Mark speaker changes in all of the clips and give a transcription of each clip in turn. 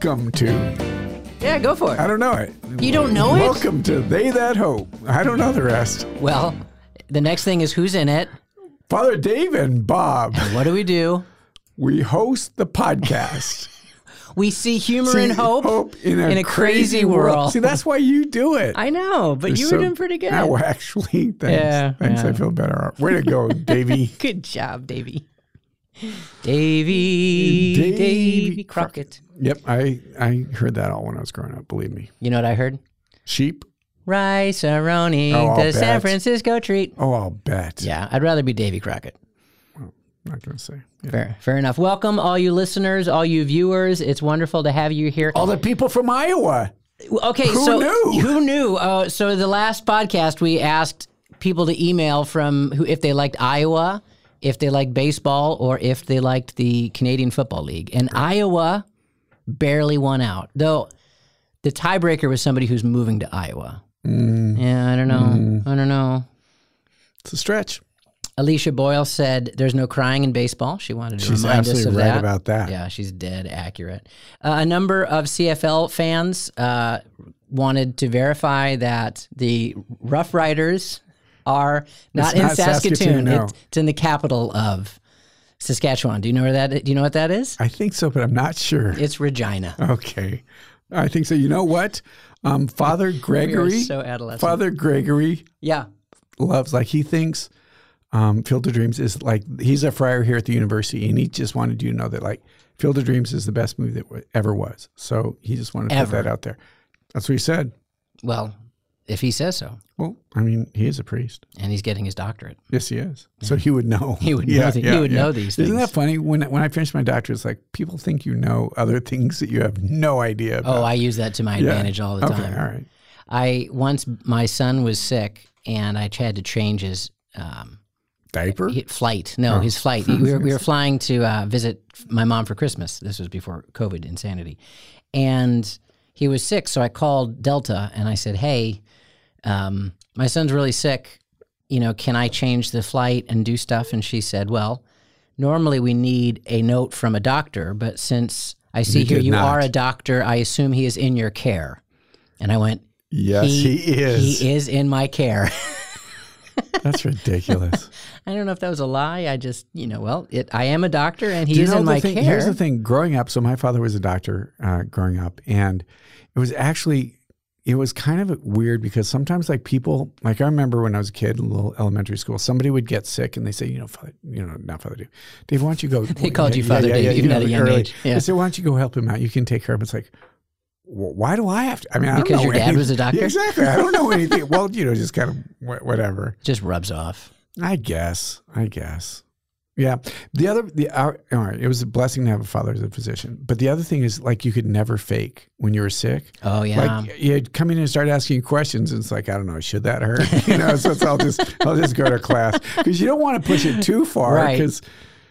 Speaker 1: Welcome to,
Speaker 2: Yeah, go for it.
Speaker 1: I don't know it.
Speaker 2: You don't know it?
Speaker 1: Welcome to They That Hope. I don't know the rest.
Speaker 2: Well, the next thing is who's in it.
Speaker 1: Father Dave and Bob,
Speaker 2: What do we do?
Speaker 1: we host the podcast.
Speaker 2: We see humor
Speaker 1: See,
Speaker 2: and hope,
Speaker 1: in a,
Speaker 2: crazy, world.
Speaker 1: See, that's why you do it.
Speaker 2: I know, but you
Speaker 1: So-
Speaker 2: were doing pretty good.
Speaker 1: Well, actually, thanks.
Speaker 2: Yeah,
Speaker 1: thanks.
Speaker 2: yeah.
Speaker 1: I feel better. Way to go, Davey.
Speaker 2: Good job, Davy. Davy,
Speaker 1: Davy
Speaker 2: Davy Crockett.
Speaker 1: Yep, I I heard that all when I was growing up. Believe me.
Speaker 2: You know what I heard?
Speaker 1: Sheep.
Speaker 2: Rice-A-Roni,
Speaker 1: Oh,
Speaker 2: the San. Francisco treat.
Speaker 1: Oh, I'll bet.
Speaker 2: Yeah, I'd rather be Davy Crockett.
Speaker 1: not gonna say. Yeah.
Speaker 2: Fair, fair enough. Welcome, all you listeners, all you viewers. It's wonderful to have you here.
Speaker 1: All the people from Iowa.
Speaker 2: Okay,
Speaker 1: Who
Speaker 2: so
Speaker 1: knew?
Speaker 2: who knew? Uh, so the last podcast we asked people to email from who if they liked Iowa, if they liked baseball, or if they liked the Canadian Football League, and Iowa barely won out. Though the tiebreaker was somebody who's moving to Iowa.
Speaker 1: Mm.
Speaker 2: Yeah, I don't know. I don't know.
Speaker 1: It's a stretch.
Speaker 2: Alicia Boyle said there's no crying in baseball. She wanted to
Speaker 1: She's
Speaker 2: remind us
Speaker 1: absolutely
Speaker 2: of
Speaker 1: right
Speaker 2: that.
Speaker 1: about that.
Speaker 2: Yeah, she's dead accurate. Uh, a number of CFL fans uh, wanted to verify that the Rough Riders are not in
Speaker 1: not
Speaker 2: Saskatoon.
Speaker 1: Saskatoon, no.
Speaker 2: It's, it's in the capital of Saskatchewan. Do you know where that? Do you know what that is?
Speaker 1: I think so, but I'm not sure.
Speaker 2: It's Regina.
Speaker 1: Okay. I think so. You know what? Um, Father Gregory.
Speaker 2: so adolescent.
Speaker 1: Father Gregory
Speaker 2: Yeah.
Speaker 1: loves like he thinks um, Field of Dreams is like he's a friar here at the university, and he just wanted you to know that like Field of Dreams is the best movie that w- ever was. So he just wanted to
Speaker 2: Ever.
Speaker 1: put that out there. That's what he said.
Speaker 2: Well, if he says so,
Speaker 1: Well, I mean, he is a priest.
Speaker 2: and he's getting his doctorate.
Speaker 1: Yes, he is. So he would know.
Speaker 2: He would know the- he would know these
Speaker 1: Isn't
Speaker 2: things.
Speaker 1: that funny? When when I finished my doctorate, it's like people think you know other things that you have no idea about.
Speaker 2: Oh, I use that to my
Speaker 1: Yeah.
Speaker 2: advantage all the
Speaker 1: okay,
Speaker 2: time.
Speaker 1: all right.
Speaker 2: I once my son was sick, and I had to change his um,
Speaker 1: Diaper.
Speaker 2: he- flight. No,
Speaker 1: Oh.
Speaker 2: his flight. we, were, we were flying to uh, visit my mom for Christmas. This was before COVID insanity, and he was sick. So I called Delta and I said, "Hey, um, my son's really sick. You know, can I change the flight and do stuff?" And she said, "Well, normally we need a note from a doctor, but since I see
Speaker 1: You
Speaker 2: here you
Speaker 1: not.
Speaker 2: are a doctor, I assume he is in your care." And I went,
Speaker 1: yes, he, is.
Speaker 2: he is in my care.
Speaker 1: That's ridiculous.
Speaker 2: I don't know if that was a lie. I just, you know, well, it, I am a doctor and he
Speaker 1: you
Speaker 2: is
Speaker 1: know
Speaker 2: in my
Speaker 1: thing?
Speaker 2: care.
Speaker 1: Here's the thing: growing up, so my father was a doctor uh, growing up, and it was actually it was kind of weird because sometimes like people like I remember when I was a kid in a little elementary school, somebody would get sick and they say, you know, father, you know, not Father Dave, Dave, why don't you go?
Speaker 2: They called you Father Dave, even at a young age. Yeah.
Speaker 1: They said, why don't you go help him out? You can take care of him. It's like. "Well, Why do I have to? I mean, I don't
Speaker 2: Because
Speaker 1: know
Speaker 2: your dad
Speaker 1: anything.
Speaker 2: was a doctor?
Speaker 1: Exactly. I don't know anything. well, you know, just kind of whatever.
Speaker 2: just rubs off.
Speaker 1: I guess. I guess. Yeah. The other, the our, all right. It was a blessing to have a father as a physician. But the other thing is, like, you could never fake when you were sick.
Speaker 2: Oh yeah.
Speaker 1: Like, you'd come in and start asking questions, and it's like, I don't know, should that hurt? You know, so it's, I'll just, I'll just go to class because you don't want to push it too far.
Speaker 2: Right.
Speaker 1: Because,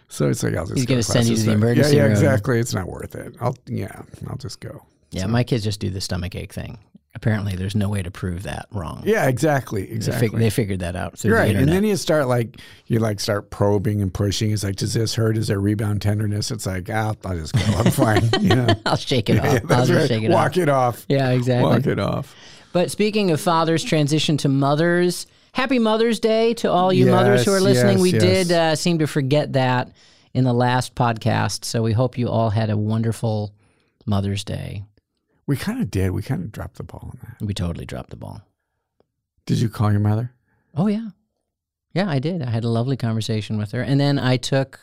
Speaker 1: so it's like, I'll just.
Speaker 2: He's
Speaker 1: go
Speaker 2: gonna
Speaker 1: to
Speaker 2: send you to the emergency
Speaker 1: Yeah, yeah,
Speaker 2: room.
Speaker 1: exactly. It's not worth it. I'll, yeah, I'll just go.
Speaker 2: yeah, my kids just do the stomach ache thing. Apparently, there's no way to prove that wrong.
Speaker 1: Yeah, exactly,
Speaker 2: They,
Speaker 1: exactly.
Speaker 2: fig- they figured that out through the
Speaker 1: Right, and then you start like you like start probing and pushing. It's like, does this hurt? Is there rebound tenderness? It's like, ah, I'll just go. I'm fine. You know,
Speaker 2: I'll shake it
Speaker 1: Yeah,
Speaker 2: off. I'll just
Speaker 1: right.
Speaker 2: shake it off.
Speaker 1: Walk
Speaker 2: off.
Speaker 1: it off.
Speaker 2: Yeah, exactly.
Speaker 1: Walk it off.
Speaker 2: But speaking of fathers, transition to mothers. Happy Mother's Day to all you mothers who are listening.
Speaker 1: yes,
Speaker 2: we
Speaker 1: yes.
Speaker 2: did uh, seem to forget that in the last podcast, so we hope you all had a wonderful Mother's Day.
Speaker 1: We kind of did. We kind of dropped the ball on that.
Speaker 2: We totally dropped the ball.
Speaker 1: Did you call your mother?
Speaker 2: Oh yeah, yeah, I did. I had a lovely conversation with her, and then I took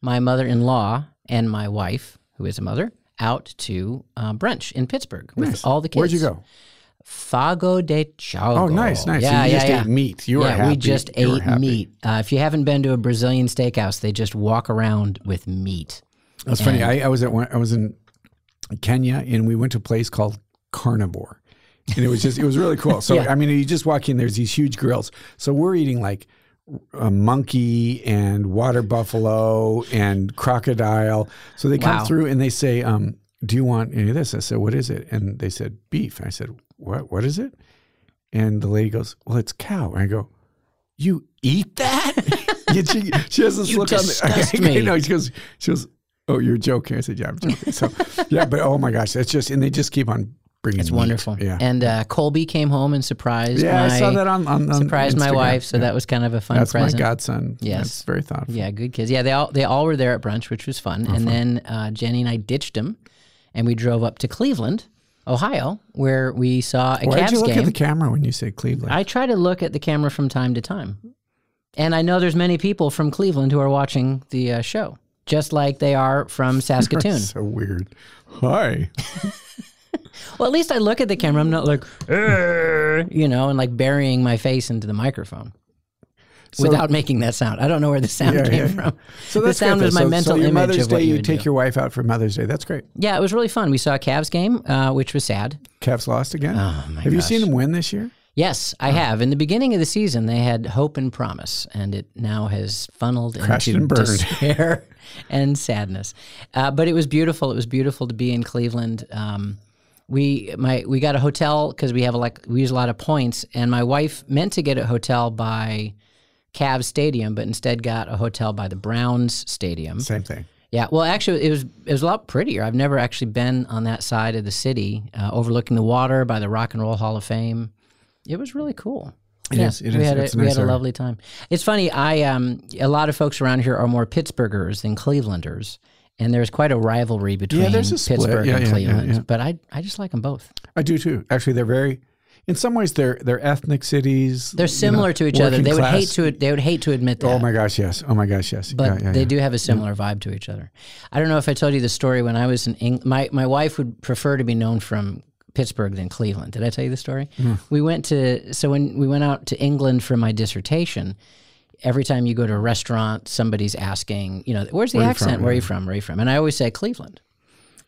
Speaker 2: my mother-in-law and my wife, who is a mother, out to uh, brunch in Pittsburgh with
Speaker 1: Nice.
Speaker 2: all the kids.
Speaker 1: Where'd you go?
Speaker 2: Fogo de Chão.
Speaker 1: Oh, nice, nice.
Speaker 2: Yeah,
Speaker 1: so you
Speaker 2: yeah,
Speaker 1: just
Speaker 2: yeah.
Speaker 1: ate meat. You
Speaker 2: yeah,
Speaker 1: happy.
Speaker 2: we just
Speaker 1: You
Speaker 2: ate meat. Uh, if you haven't been to a Brazilian steakhouse, they just walk around with meat.
Speaker 1: That's funny. I, I was at one, I was in Kenya and we went to a place called Carnivore. And it was just it was really cool. So
Speaker 2: Yeah.
Speaker 1: I mean you just walk in, there's these huge grills. So we're eating like a monkey and water buffalo and crocodile. So they come
Speaker 2: Wow.
Speaker 1: through and they say, um, do you want any of this? I said, what is it? And they said, beef. And I said, what, what is it? And the lady goes, well, it's cow. And I go, you eat that? She, she has this
Speaker 2: You
Speaker 1: look on the,
Speaker 2: me.
Speaker 1: no, she goes, she goes, oh, you're joking. I said, yeah, I'm joking. So, yeah, but oh my gosh, that's just, and they just keep on bringing
Speaker 2: It's
Speaker 1: meat.
Speaker 2: wonderful.
Speaker 1: Yeah.
Speaker 2: And uh, Colby came home and surprised
Speaker 1: yeah,
Speaker 2: my
Speaker 1: I saw that on, on, on
Speaker 2: surprised my
Speaker 1: Instagram.
Speaker 2: wife. So
Speaker 1: Yeah.
Speaker 2: that was kind of a fun
Speaker 1: That's
Speaker 2: present.
Speaker 1: my godson.
Speaker 2: Yes.
Speaker 1: That's very thoughtful.
Speaker 2: Yeah, good kids. Yeah, they all they all were there at brunch, which was fun. and then uh, Jenny and I ditched them, and we drove up to Cleveland, Ohio, where we saw a
Speaker 1: Why did
Speaker 2: Cavs
Speaker 1: you look
Speaker 2: game.
Speaker 1: at the camera when you say Cleveland?
Speaker 2: I try to look at the camera from time to time, and I know there's many people from Cleveland who are watching the uh, show, just like they are from Saskatoon.
Speaker 1: so weird. Hi.
Speaker 2: well, at least I look at the camera. I'm not like, you know, and like burying my face into the microphone.
Speaker 1: So-
Speaker 2: Without making that sound, I don't know where the sound
Speaker 1: Yeah,
Speaker 2: came
Speaker 1: yeah.
Speaker 2: from.
Speaker 1: So
Speaker 2: the
Speaker 1: that's
Speaker 2: sound
Speaker 1: good,
Speaker 2: was my
Speaker 1: so,
Speaker 2: mental
Speaker 1: so your
Speaker 2: image
Speaker 1: Mother's Day,
Speaker 2: you
Speaker 1: you take
Speaker 2: do.
Speaker 1: your wife out for Mother's Day. That's great.
Speaker 2: Yeah, it was really fun. We saw a Cavs game, uh, which was sad.
Speaker 1: Cavs lost again.
Speaker 2: Oh my
Speaker 1: Have you seen them win this year?
Speaker 2: Yes, I have. In the beginning of the season, they had hope and promise, and it now has funneled
Speaker 1: Crashed
Speaker 2: into
Speaker 1: and
Speaker 2: despair and sadness. Uh, but it was beautiful. It was beautiful to be in Cleveland. Um, we my we got a hotel because we have a, like we use a lot of points, and my wife meant to get a hotel by Cavs Stadium, but instead got a hotel by the Browns Stadium.
Speaker 1: Same thing.
Speaker 2: Yeah, well, actually, it was it was a lot prettier. I've never actually been on that side of the city, uh, overlooking the water by the Rock and Roll Hall of Fame. It was really cool.
Speaker 1: It
Speaker 2: yeah,
Speaker 1: is, it
Speaker 2: we
Speaker 1: is.
Speaker 2: had a, we
Speaker 1: nice
Speaker 2: had a lovely time. It's funny. I um a lot of folks around here are more Pittsburghers than Clevelanders, and there's quite a rivalry between
Speaker 1: there's a split.
Speaker 2: Pittsburgh
Speaker 1: Yeah,
Speaker 2: and
Speaker 1: yeah, yeah,
Speaker 2: Cleveland.
Speaker 1: yeah.
Speaker 2: But I I just like them both.
Speaker 1: I do too. Actually, they're very. In some ways, they're they're ethnic cities.
Speaker 2: They're
Speaker 1: you know,
Speaker 2: similar to each other. They would hate to they would hate to admit that.
Speaker 1: Oh my gosh, yes. Oh my gosh, yes.
Speaker 2: but
Speaker 1: yeah, yeah,
Speaker 2: they
Speaker 1: yeah.
Speaker 2: do have a similar vibe to each other. I don't know if I told you the story when I was in Eng- my my wife would prefer to be known from Pittsburgh than Cleveland. Did I tell you the story?
Speaker 1: Hmm.
Speaker 2: We went to so when we went out to England for my dissertation. Every time you go to a restaurant, somebody's asking, you know, where's the
Speaker 1: Where
Speaker 2: accent?
Speaker 1: from?
Speaker 2: Where are you from? Where are you from? And I always say Cleveland.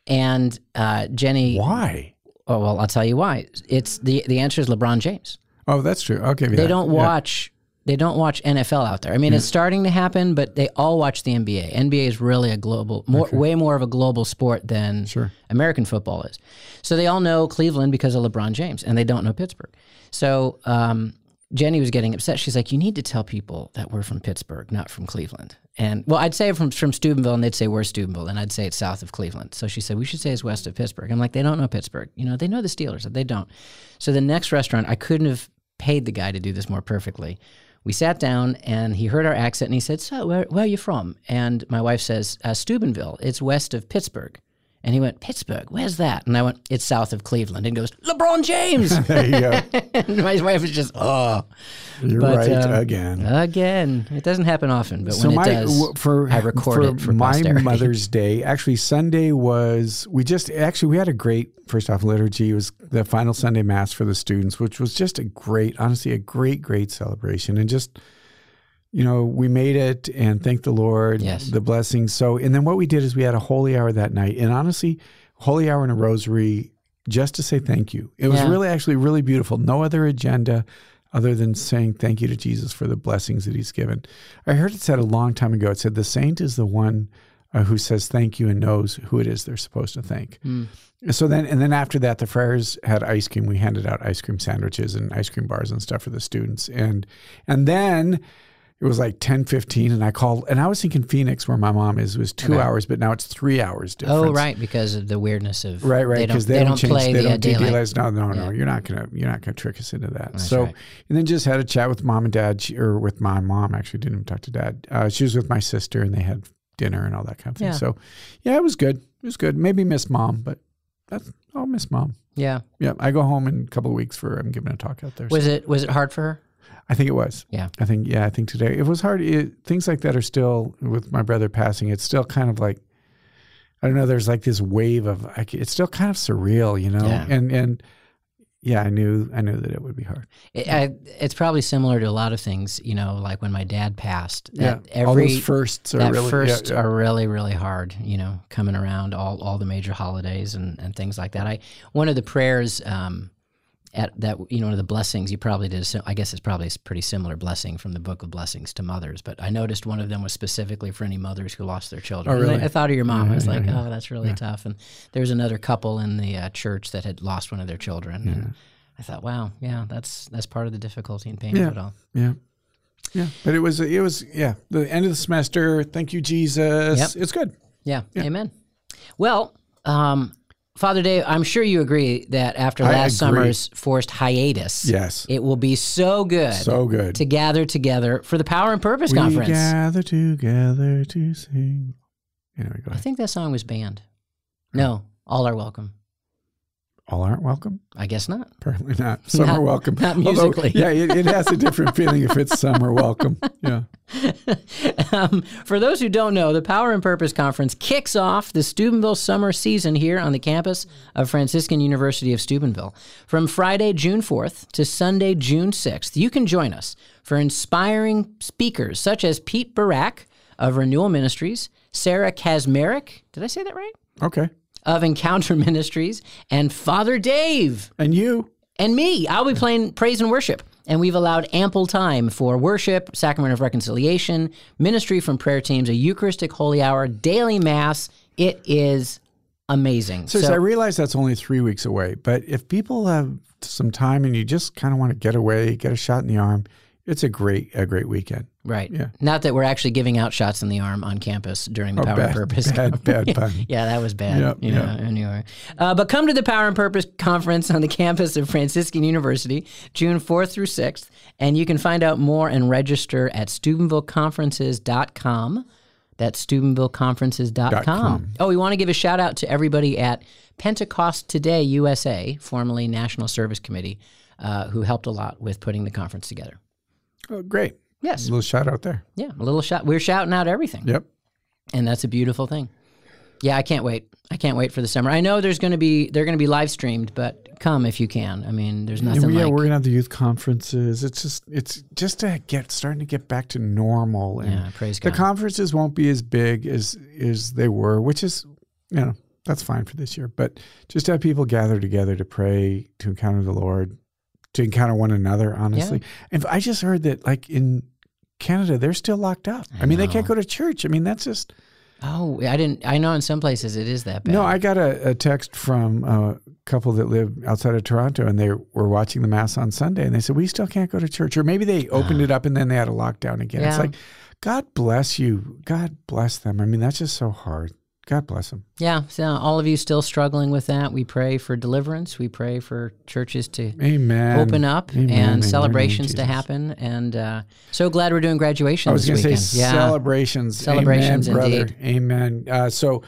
Speaker 2: And uh, Jenny,
Speaker 1: Why?
Speaker 2: oh well, I'll tell you why. It's the the answer is LeBron James
Speaker 1: Oh, that's true. Okay,
Speaker 2: they don't watch they don't watch NFL out there. I mean, it's starting to happen, but they all watch the NBA. NBA is really a global, more, way more of a global sport than
Speaker 1: Sure.
Speaker 2: American football is. So they all know Cleveland because of LeBron James, and they don't know Pittsburgh. So um, Jenny was getting upset. She's like, "You need to tell people that we're from Pittsburgh, not from Cleveland." And well, I'd say from from Steubenville, and they'd say we're Steubenville, and I'd say it's south of Cleveland. So she said we should say it's west of Pittsburgh. I'm like, they don't know Pittsburgh. You know, they know the Steelers, but they don't. So the next restaurant, I couldn't have paid the guy to do this more perfectly. We sat down and he heard our accent and he said, So, where, where are you from? And my wife says, uh, Steubenville. It's west of Pittsburgh. And he went, Pittsburgh, where's that? And I went, It's south of Cleveland. And he goes, LeBron James.
Speaker 1: There you go.
Speaker 2: and my wife was just, Oh,
Speaker 1: You're
Speaker 2: But,
Speaker 1: right
Speaker 2: um,
Speaker 1: again.
Speaker 2: again. It doesn't happen often, but
Speaker 1: so
Speaker 2: when
Speaker 1: my
Speaker 2: it does,
Speaker 1: w- for
Speaker 2: I record
Speaker 1: for
Speaker 2: it for
Speaker 1: my
Speaker 2: posterity.
Speaker 1: Mother's Day. Actually, Sunday was we just actually we had a great first off liturgy. It was the final Sunday mass for the students, which was just a great, honestly, a great, great celebration, and just you know we made it and thank the Lord,
Speaker 2: Yes.
Speaker 1: the blessings. So, and then what we did is we had a holy hour that night, and honestly, holy hour and a rosary just to say thank you. It was
Speaker 2: Yeah.
Speaker 1: really actually really beautiful. No other agenda other than saying thank you to Jesus for the blessings that he's given. I heard it said a long time ago. It said the saint is the one uh, who says thank you and knows who it is they're supposed to thank.
Speaker 2: Mm.
Speaker 1: So then, and then after that, the friars had ice cream. We handed out ice cream sandwiches and ice cream bars and stuff for the students. And and then it was like ten fifteen, and I called, and I was thinking Phoenix, where my mom is, was two
Speaker 2: Okay.
Speaker 1: hours, but now it's three hours difference.
Speaker 2: Oh, right, because of the weirdness of
Speaker 1: Right, right,
Speaker 2: They don't,
Speaker 1: because they,
Speaker 2: they
Speaker 1: don't
Speaker 2: don't
Speaker 1: change,
Speaker 2: play
Speaker 1: they
Speaker 2: the
Speaker 1: don't
Speaker 2: uh, daylight.
Speaker 1: daylight. No, no, no.
Speaker 2: Yeah.
Speaker 1: You're not gonna, you're not gonna trick us into that.
Speaker 2: That's
Speaker 1: so,
Speaker 2: right.
Speaker 1: and then just had a chat with mom and dad, she, or with my mom. Actually, didn't even talk to dad. Uh, she was with my sister, and they had dinner and all that kind of thing.
Speaker 2: Yeah.
Speaker 1: So, yeah, it was good. It was good. Maybe miss mom, but that's I'll miss mom.
Speaker 2: Yeah.
Speaker 1: Yeah, I go home in a couple of weeks for I'm giving a talk out there.
Speaker 2: Was
Speaker 1: so
Speaker 2: it was it hard for her?
Speaker 1: I think it was.
Speaker 2: Yeah.
Speaker 1: I think yeah. I think today it was hard. It, things like that are still with my brother passing. It's still kind of like I don't know. There's like this wave of like, it's still kind of surreal, you know.
Speaker 2: Yeah.
Speaker 1: And and yeah, I knew I knew that it would be hard.
Speaker 2: It, I, it's probably similar to a lot of things, you know, like when my dad passed.
Speaker 1: Yeah,
Speaker 2: That
Speaker 1: all
Speaker 2: every
Speaker 1: those firsts are
Speaker 2: that
Speaker 1: really
Speaker 2: first
Speaker 1: yeah, yeah.
Speaker 2: are really really hard. You know, coming around all all the major holidays and and things like that. I one of the prayers. Um, at that, you know, one of the blessings you probably did. So I guess it's probably a pretty similar blessing from the Book of Blessings to mothers. But I noticed one of them was specifically for any mothers who lost their children.
Speaker 1: Oh,
Speaker 2: And I-
Speaker 1: really?
Speaker 2: I, thought of your mom. I was
Speaker 1: Yeah,
Speaker 2: like,
Speaker 1: yeah,
Speaker 2: oh, that's really tough. And there was another couple in the uh, church that had lost one of their children. And I thought, wow, yeah, that's that's part of the difficulty and pain
Speaker 1: Yeah.
Speaker 2: of it all.
Speaker 1: Yeah. Yeah. But it was, it was, yeah, the end of the semester. Thank you, Jesus.
Speaker 2: Yep.
Speaker 1: It's good.
Speaker 2: Yeah. Amen. Well, um, Father Dave, I'm sure you agree that after last
Speaker 1: agree.
Speaker 2: summer's forced hiatus,
Speaker 1: Yes.
Speaker 2: it will be so good
Speaker 1: So good.
Speaker 2: to gather together for the Power and Purpose
Speaker 1: we
Speaker 2: Conference.
Speaker 1: gather together to sing. Anyway,
Speaker 2: I think that song was banned. No, all are welcome.
Speaker 1: All aren't welcome.
Speaker 2: I guess not.
Speaker 1: Apparently not. Some
Speaker 2: Not-
Speaker 1: are welcome.
Speaker 2: not
Speaker 1: Although,
Speaker 2: musically.
Speaker 1: yeah, it, it has a different feeling if it's some are welcome. Yeah.
Speaker 2: Um, for those who don't know, the Power and Purpose Conference kicks off the Steubenville summer season here on the campus of Franciscan University of Steubenville. From Friday, June 4th to Sunday, June 6th, you can join us for inspiring speakers such as Pete Herbeck of Renewal Ministries, Sarah Kaczmarek, did I say that right?
Speaker 1: Okay.
Speaker 2: Of Encounter Ministries, and Father Dave
Speaker 1: And you?
Speaker 2: and me. I'll be playing praise and worship. And we've allowed ample time for worship, sacrament of reconciliation, ministry from prayer teams, a Eucharistic holy hour, daily mass. It is amazing.
Speaker 1: So, I realize that's only three weeks away, but if people have some time and you just kind of want to get away, get a shot in the arm, it's a great, a great weekend.
Speaker 2: right.
Speaker 1: yeah.
Speaker 2: Not that we're actually giving out shots in the arm on campus during the
Speaker 1: Oh,
Speaker 2: Power
Speaker 1: bad,
Speaker 2: and Purpose.
Speaker 1: bad, bad pun.
Speaker 2: Yeah, that was bad.
Speaker 1: Yep,
Speaker 2: yeah, anyway. Uh, but come to the Power and Purpose Conference on the campus of Franciscan University, June 4th through 6th. And you can find out more and register at SteubenvilleConferences.com. That's SteubenvilleConferences.com.
Speaker 1: com.
Speaker 2: Oh, we want to give a shout out to everybody at Pentecost Today USA, formerly National Service Committee, uh, who helped a lot with putting the conference together.
Speaker 1: Oh, great.
Speaker 2: Yes.
Speaker 1: A little shout out there.
Speaker 2: Yeah, a little shout. We're shouting out everything.
Speaker 1: Yep.
Speaker 2: and that's a beautiful thing. Yeah, I can't wait. I can't wait for the summer. I know there's going to be they're going to be live streamed, but come if you can. I mean, there's nothing
Speaker 1: yeah,
Speaker 2: like
Speaker 1: we're gonna have the youth conferences. It's just it's just to get starting to get back to normal. And
Speaker 2: yeah. Praise God.
Speaker 1: the conferences won't be as big as as they were, which is you know that's fine for this year. But just to have people gather together to pray, to encounter the Lord, to encounter one another. Honestly, and I just heard that like in Canada, they're still locked up. I, mean, they can't go to church. I mean, that's just
Speaker 2: oh, I didn't. I know in some places it is that bad.
Speaker 1: no. I got a, a text from a couple that live outside of Toronto, and they were watching the mass on Sunday, and they said we still can't go to church, or maybe they opened it up and then they had a lockdown again. It's like God bless you, God bless them. I mean, that's just so hard. God bless them.
Speaker 2: yeah. So all of you still struggling with that, we pray for deliverance. We pray for churches to
Speaker 1: Amen.
Speaker 2: open up
Speaker 1: Amen. Amen.
Speaker 2: and celebrations to happen. And uh, so glad we're doing graduation
Speaker 1: I was going to say
Speaker 2: yeah.
Speaker 1: celebrations.
Speaker 2: Celebrations,
Speaker 1: Amen, brother.
Speaker 2: indeed.
Speaker 1: Amen. Uh, so,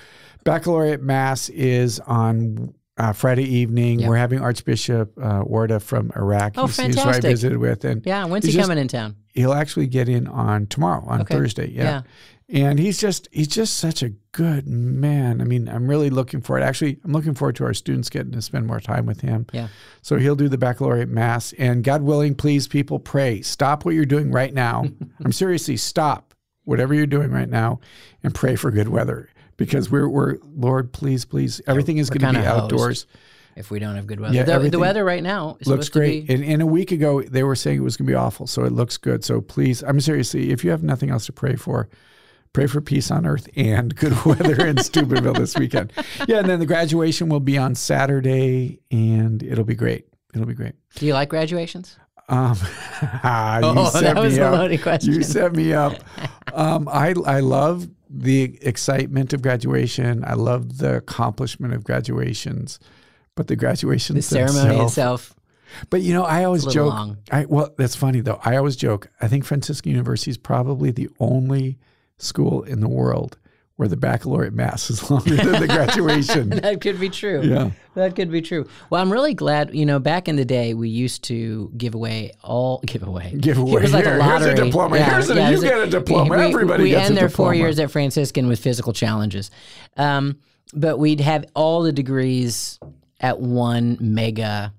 Speaker 1: baccalaureate mass is on uh, Friday evening.
Speaker 2: Yep.
Speaker 1: We're having Archbishop uh, Warda from Iraq.
Speaker 2: Oh,
Speaker 1: he's, he's who I
Speaker 2: fantastic.
Speaker 1: visited with, and
Speaker 2: yeah. When's
Speaker 1: he's
Speaker 2: he
Speaker 1: just-
Speaker 2: coming in town?
Speaker 1: he'll actually get in on tomorrow on
Speaker 2: Okay.
Speaker 1: Thursday. Yeah.
Speaker 2: Yeah.
Speaker 1: And he's just he's just such a good man. I mean, I'm really looking forward. Actually, I'm looking forward to our students getting to spend more time with him.
Speaker 2: Yeah.
Speaker 1: So he'll do the baccalaureate mass. And God willing, please, people, pray. Stop what you're doing right now. I'm seriously stop whatever you're doing right now and pray for good weather because we're we're Lord, please, please. Everything is going to be outdoors.
Speaker 2: If we don't have good weather,
Speaker 1: Yeah,
Speaker 2: the, the weather right now is
Speaker 1: Looks great.
Speaker 2: be-
Speaker 1: And, and a week ago, they were saying it was going to be awful. So it looks good. So please, I'm seriously, if you have nothing else to pray for, pray for peace on earth and good weather in Steubenville this weekend. Yeah. And then the graduation will be on Saturday and it'll be great. It'll be great.
Speaker 2: Do you like graduations?
Speaker 1: Um, you
Speaker 2: Oh,
Speaker 1: set
Speaker 2: that was
Speaker 1: me
Speaker 2: a
Speaker 1: up.
Speaker 2: loaded question.
Speaker 1: You set me up. Um, I I love the excitement of graduation. I love the accomplishment of graduations, but the graduation
Speaker 2: The ceremony itself.
Speaker 1: But you know, I always
Speaker 2: It's a little
Speaker 1: joke.
Speaker 2: long.
Speaker 1: I well, that's funny though. I always joke. I think Franciscan University is probably the only school in the world where the baccalaureate mass is longer than the graduation.
Speaker 2: That could be true.
Speaker 1: Yeah.
Speaker 2: That could be true. Well, I'm really glad. You know, back in the day, we used to give away all give away.
Speaker 1: Give away.
Speaker 2: It was like
Speaker 1: Here,
Speaker 2: a
Speaker 1: here's a
Speaker 2: lottery.
Speaker 1: diploma. Here's a- you
Speaker 2: it
Speaker 1: get a diploma.
Speaker 2: we-
Speaker 1: Everybody
Speaker 2: we
Speaker 1: gets
Speaker 2: end
Speaker 1: a
Speaker 2: their four years at Franciscan with physical challenges, um, but we'd have all the degrees at one mega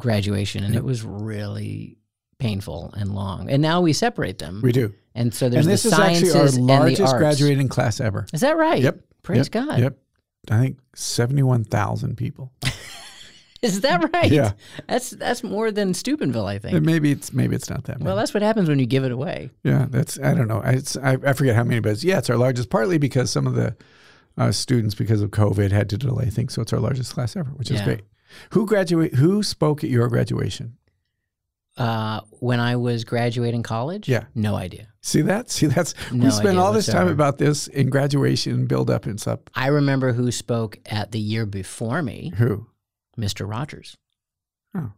Speaker 2: graduation, and it was really painful and long. And now we separate them,
Speaker 1: We do.
Speaker 2: And so there's
Speaker 1: And this
Speaker 2: the
Speaker 1: is actually our largest graduating class ever.
Speaker 2: Is that right?
Speaker 1: Yep.
Speaker 2: Praise
Speaker 1: Yep.
Speaker 2: God.
Speaker 1: Yep. I think seventy-one thousand people.
Speaker 2: Is that right?
Speaker 1: Yeah.
Speaker 2: That's that's more than Steubenville, I think.
Speaker 1: Maybe it's maybe it's not that many.
Speaker 2: Well, that's what happens when you give it away.
Speaker 1: Yeah, that's I don't know. I, it's, I I forget how many, but it's, yeah, it's our largest. Partly because some of the uh, students, because of COVID, had to delay things, so it's our largest class ever, which is
Speaker 2: Yeah.
Speaker 1: great. Who graduate? Who spoke at your graduation?
Speaker 2: uh, when I was graduating college?
Speaker 1: Yeah.
Speaker 2: No idea.
Speaker 1: See that? See that's
Speaker 2: No
Speaker 1: we spent all this time about this in graduation and build up and stuff.
Speaker 2: I remember who spoke at the year before me,
Speaker 1: Who?
Speaker 2: Mr. Rogers.
Speaker 1: Oh,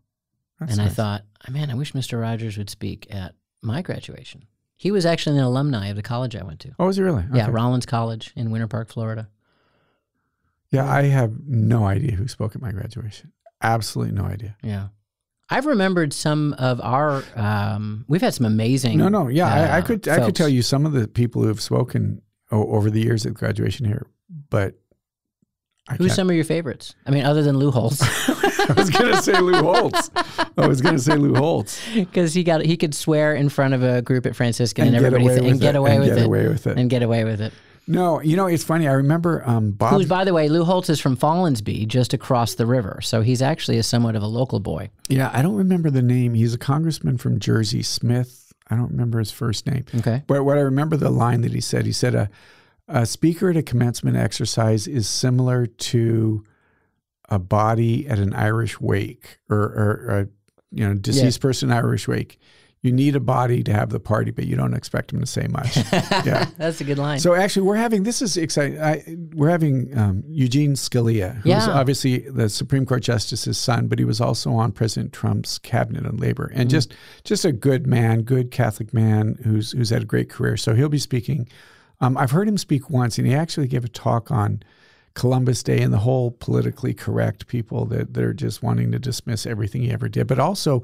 Speaker 2: and I
Speaker 1: nice.
Speaker 2: thought, man, I wish Mr. Rogers would speak at my graduation. He was actually an alumni of the college I went to.
Speaker 1: Oh, was he really?
Speaker 2: Yeah, Rollins College in Winter Park, Florida.
Speaker 1: Yeah, I have no idea who spoke at my graduation. Absolutely no idea.
Speaker 2: Yeah. I've remembered some of our. Um, we've had some amazing.
Speaker 1: No, no, yeah, I, I
Speaker 2: uh,
Speaker 1: could I could tell you some of the people who have spoken o- over the years at graduation here, but I
Speaker 2: Who's
Speaker 1: can't-
Speaker 2: some of your favorites? I mean, other than Lou Holtz,
Speaker 1: I was going to say Lou Holtz. I was going to say Lou Holtz
Speaker 2: because he got he could swear in front of a group at Franciscan and,
Speaker 1: and, get
Speaker 2: everybody
Speaker 1: away
Speaker 2: th-
Speaker 1: with
Speaker 2: and get
Speaker 1: it.
Speaker 2: away
Speaker 1: and get
Speaker 2: it
Speaker 1: away with it.
Speaker 2: and get away with it.
Speaker 1: No, you know it's funny. I remember um, Bob.
Speaker 2: Who's, by the way, Lou Holtz is from Follansbee, just across the river, so he's actually a somewhat of a local boy.
Speaker 1: Yeah, I don't remember the name. He's a congressman from Jersey, Smith. I don't remember his first name.
Speaker 2: Okay.
Speaker 1: But what I remember the line that he said, he said, a, a speaker at a commencement exercise is similar to a body at an Irish wake or, or a you know deceased person Irish wake. You need a body to have the party, but you don't expect them to say much. yeah.
Speaker 2: That's a good line.
Speaker 1: So actually, we're having this is exciting. I, we're having um, Eugene Scalia, who's
Speaker 2: Yeah.
Speaker 1: obviously the Supreme Court justice's son, but he was also on President Trump's cabinet on labor,
Speaker 2: Mm.
Speaker 1: and just just a good man, good Catholic man who's who's had a great career. So he'll be speaking. Um, I've heard him speak once, and he actually gave a talk on Columbus Day and the whole politically correct people that they're just wanting to dismiss everything he ever did, but also.